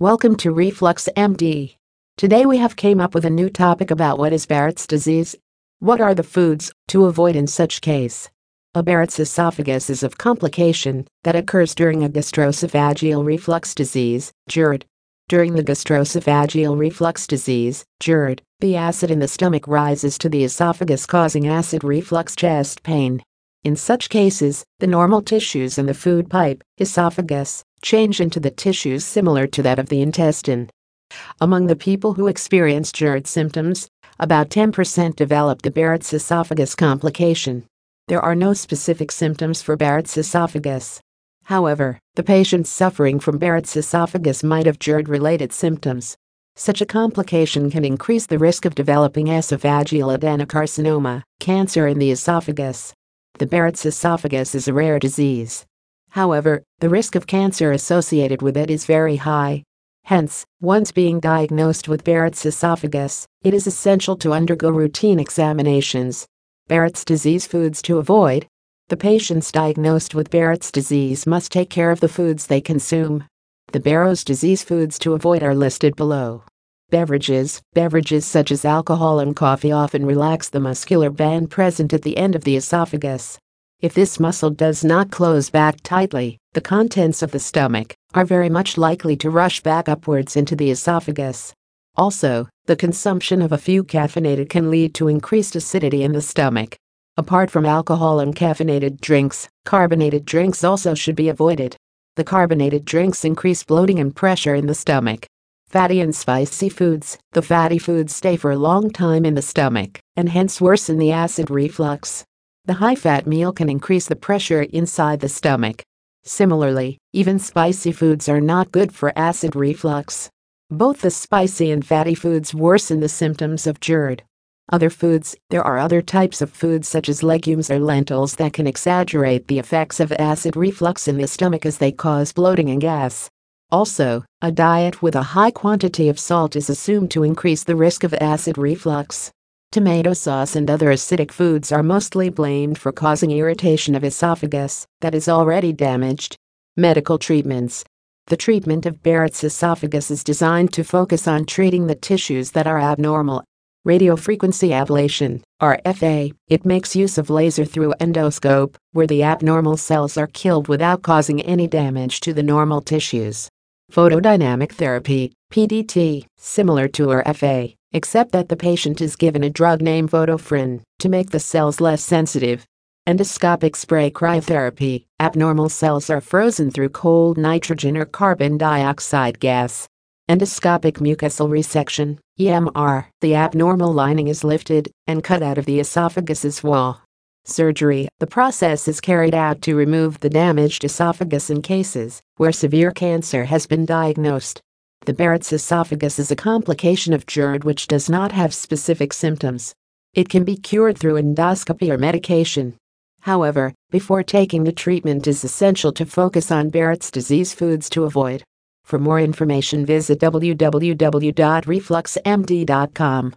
Welcome to Reflux MD. Today we have came up with a new topic about what is Barrett's disease. What are the foods to avoid in such case? A Barrett's esophagus is a complication that occurs during a gastroesophageal reflux disease, GERD. During the gastroesophageal reflux disease, GERD, the acid in the stomach rises to the esophagus causing acid reflux chest pain. In such cases, the normal tissues in the food pipe, esophagus, change into the tissues similar to that of the intestine. Among the people who experience GERD symptoms, about 10% develop the Barrett's esophagus complication. There are no specific symptoms for Barrett's esophagus. However, the patients suffering from Barrett's esophagus might have GERD related symptoms. Such a complication can increase the risk of developing esophageal adenocarcinoma, cancer in the esophagus. The Barrett's esophagus is a rare disease. However, the risk of cancer associated with it is very high. Hence, once being diagnosed with Barrett's esophagus, it is essential to undergo routine examinations. Barrett's disease foods to avoid. The patients diagnosed with Barrett's disease must take care of the foods they consume. The Barrett's disease foods to avoid are listed below. Beverages Beverages such as alcohol and coffee often relax the muscular band present at the end of the esophagus. If this muscle does not close back tightly, the contents of the stomach are very much likely to rush back upwards into the esophagus. Also, the consumption of a few caffeinated can lead to increased acidity in the stomach. Apart from alcohol and caffeinated drinks, carbonated drinks also should be avoided. The carbonated drinks increase bloating and pressure in the stomach fatty and spicy foods. The fatty foods stay for a long time in the stomach and hence worsen the acid reflux. The high fat meal can increase the pressure inside the stomach. Similarly, even spicy foods are not good for acid reflux. Both the spicy and fatty foods worsen the symptoms of GERD. Other foods There are other types of foods such as legumes or lentils that can exaggerate the effects of acid reflux in the stomach as they cause bloating and gas. Also, a diet with a high quantity of salt is assumed to increase the risk of acid reflux. Tomato sauce and other acidic foods are mostly blamed for causing irritation of esophagus that is already damaged. Medical treatments The treatment of Barrett's esophagus is designed to focus on treating the tissues that are abnormal. Radiofrequency ablation, RFA, it makes use of laser through endoscope, where the abnormal cells are killed without causing any damage to the normal tissues. Photodynamic therapy, PDT, similar to RFA, except that the patient is given a drug named Photofrin to make the cells less sensitive. Endoscopic spray cryotherapy, abnormal cells are frozen through cold nitrogen or carbon dioxide gas. Endoscopic mucosal resection, EMR, the abnormal lining is lifted and cut out of the esophagus's wall. Surgery The process is carried out to remove the damaged esophagus in cases where severe cancer has been diagnosed. The Barrett's esophagus is a complication of GERD which does not have specific symptoms. It can be cured through endoscopy or medication. However, before taking the treatment is essential to focus on Barrett's disease foods to avoid. For more information visit www.refluxmd.com.